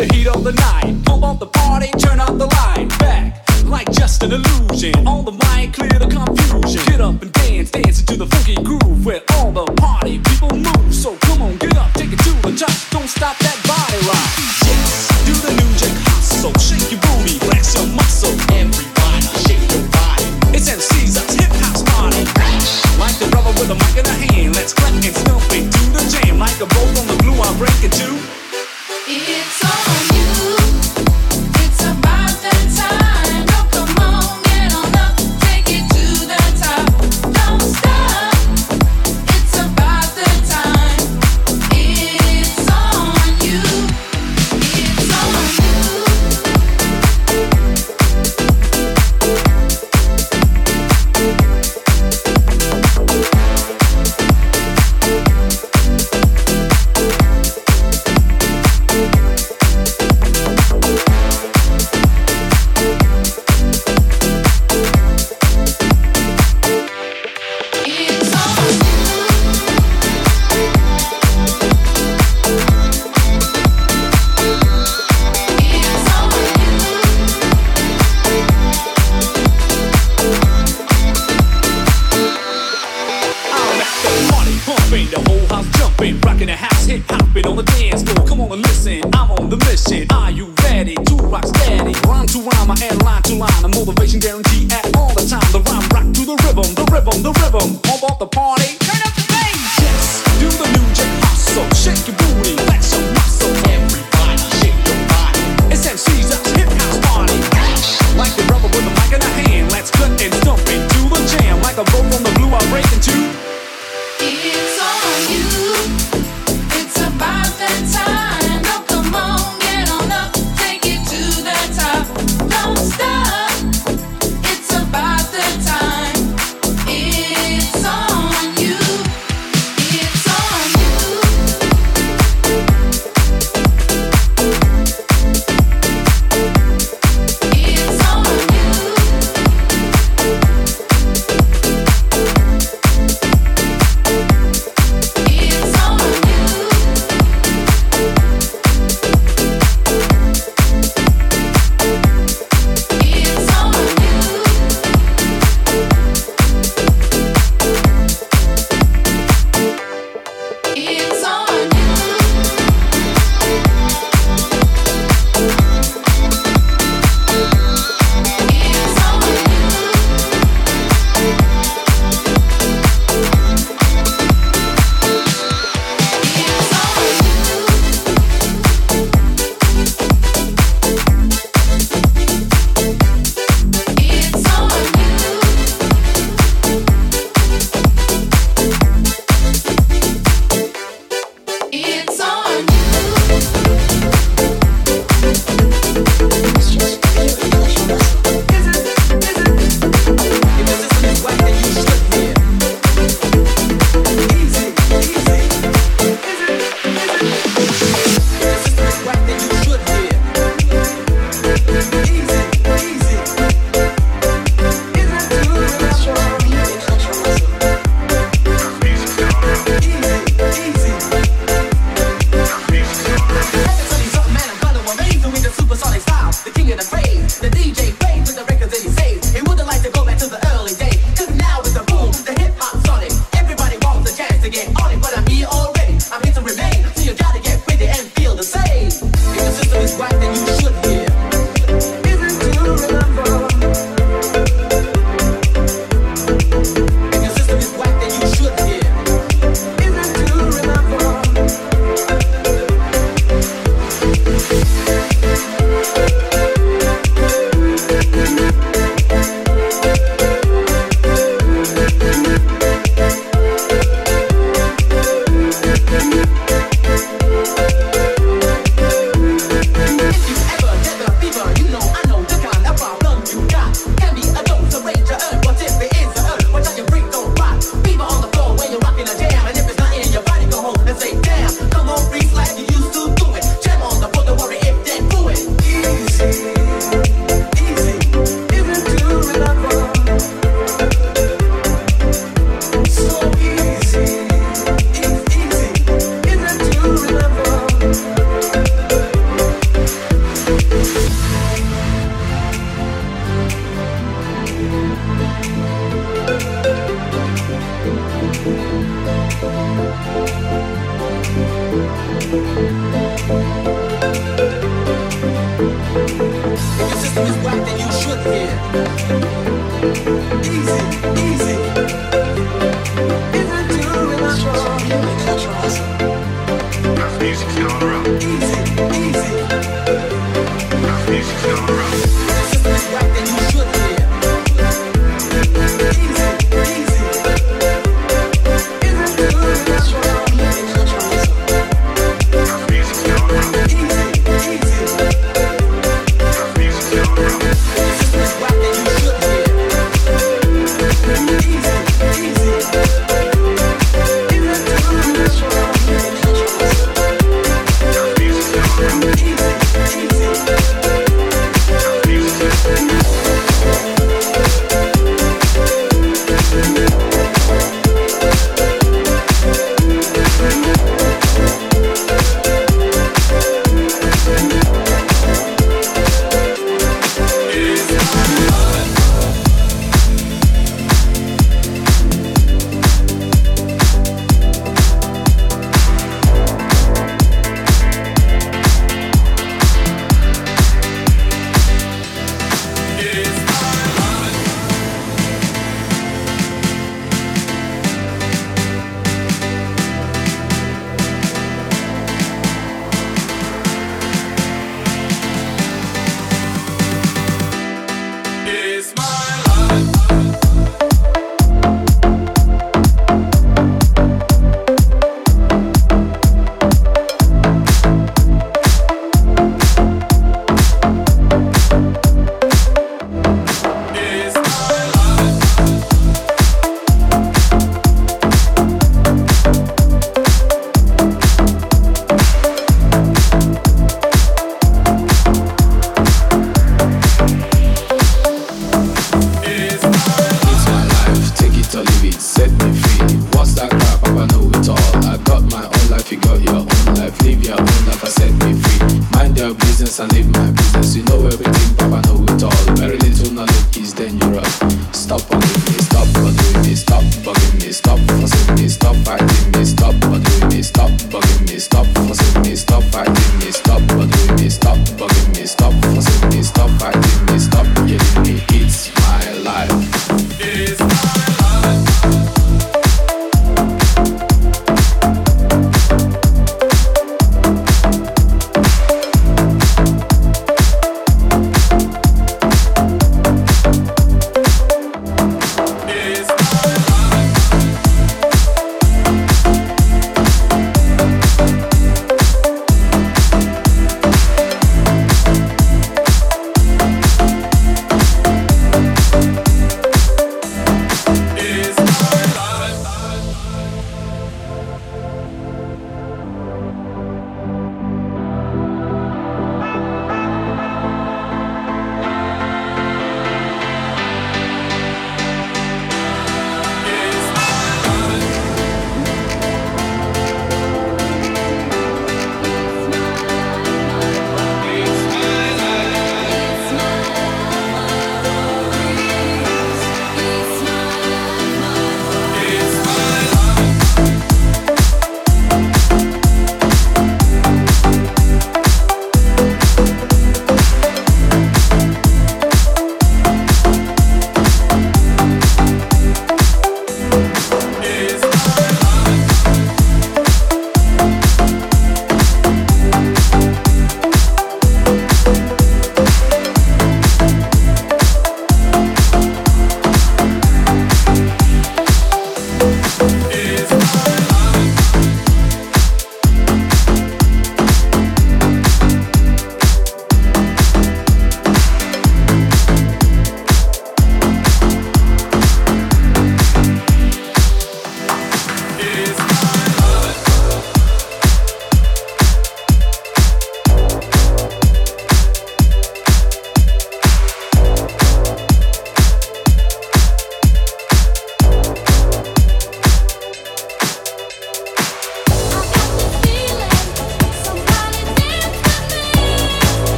the heat of the night. pump up the party, turn out the light. Back, like just an illusion. On the mic, clear the confusion. Get up and dance, dance into the funky groove where all the party people move. So come on, get up, take it to the top. Don't stop that body rock. Yes, do the new jack hustle. Shake your booty, flex your muscle. Everybody, shake your body. It's MC Sar's hip house party. Like the rubber with a mic in a hand, let's clap and stomp it. do the jam. Like a bolt on the blue. I break it too.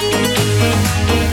Música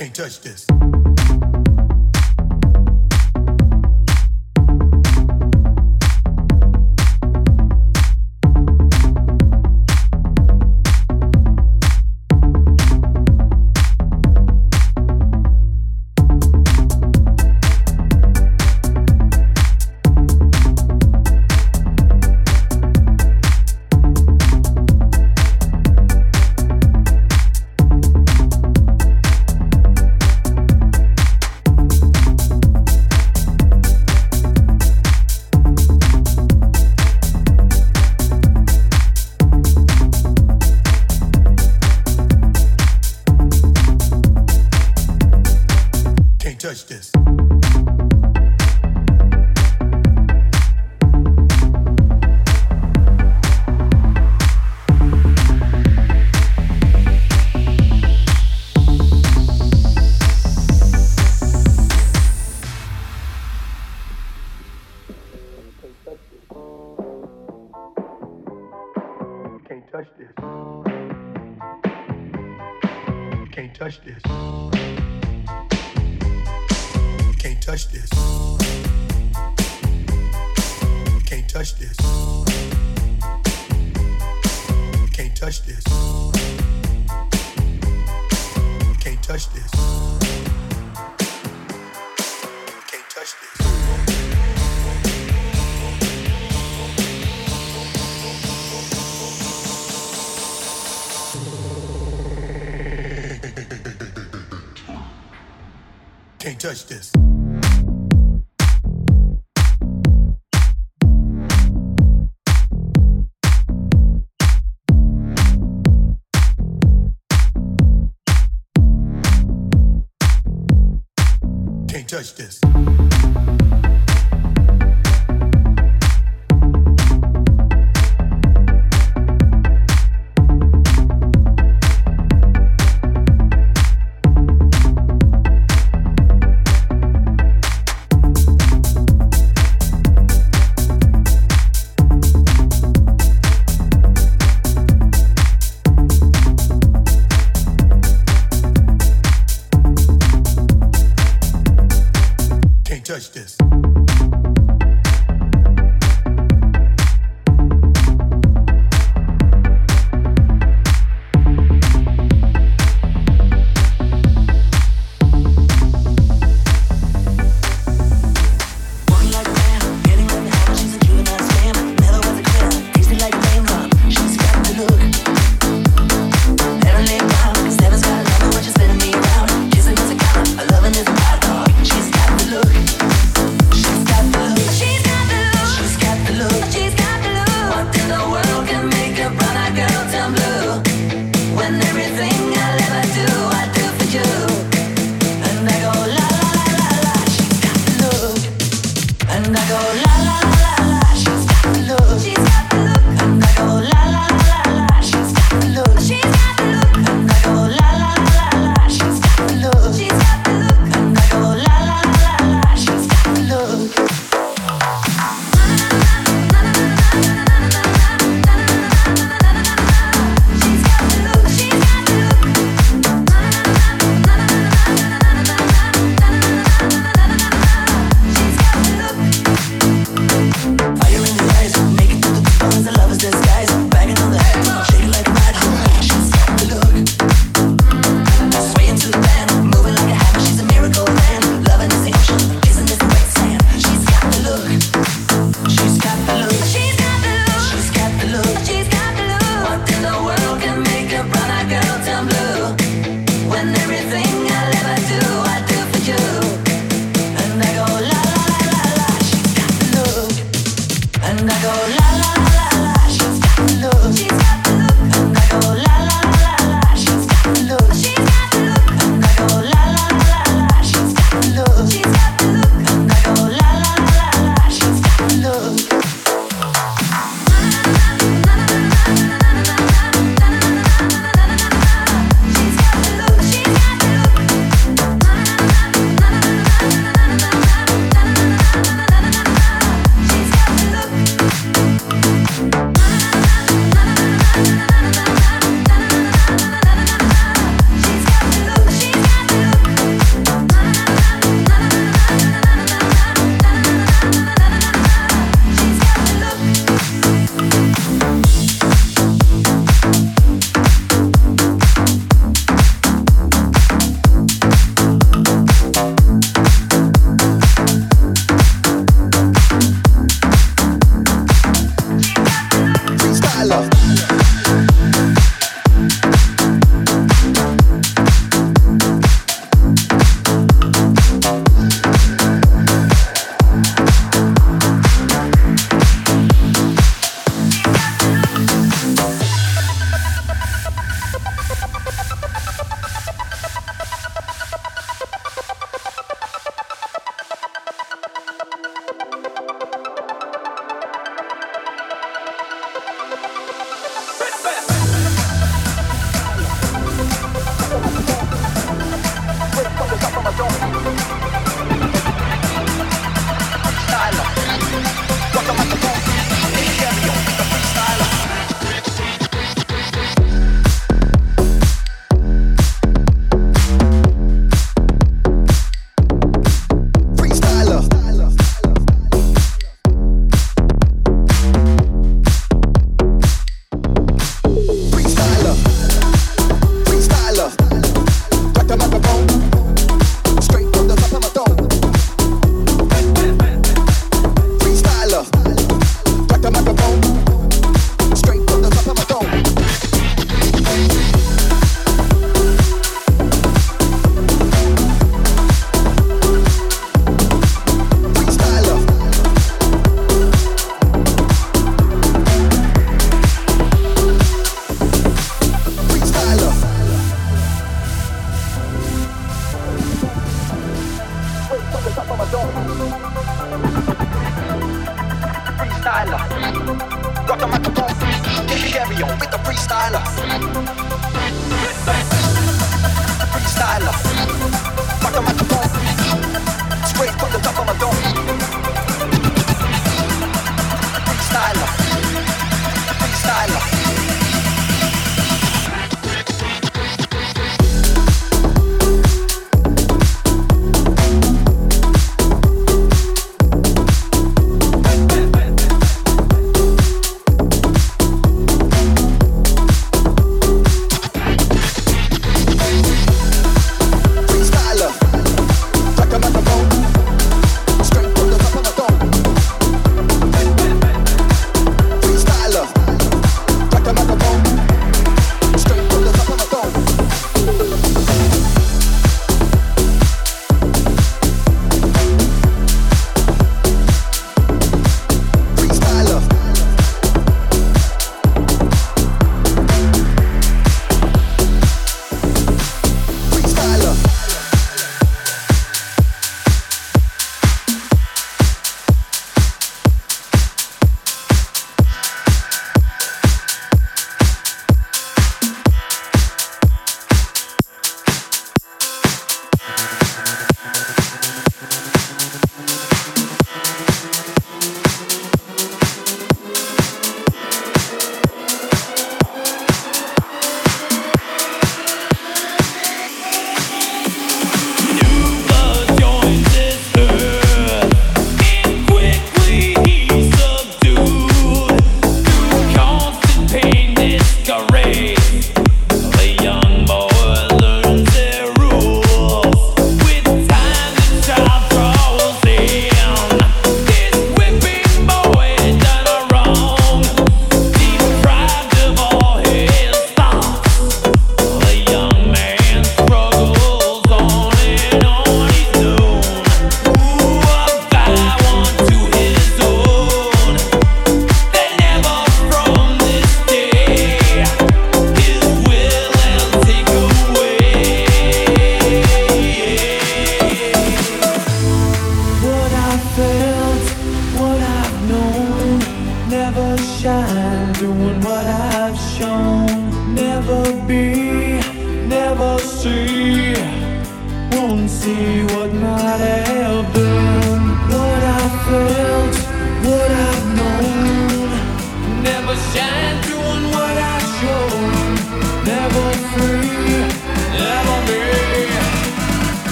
Can't touch this.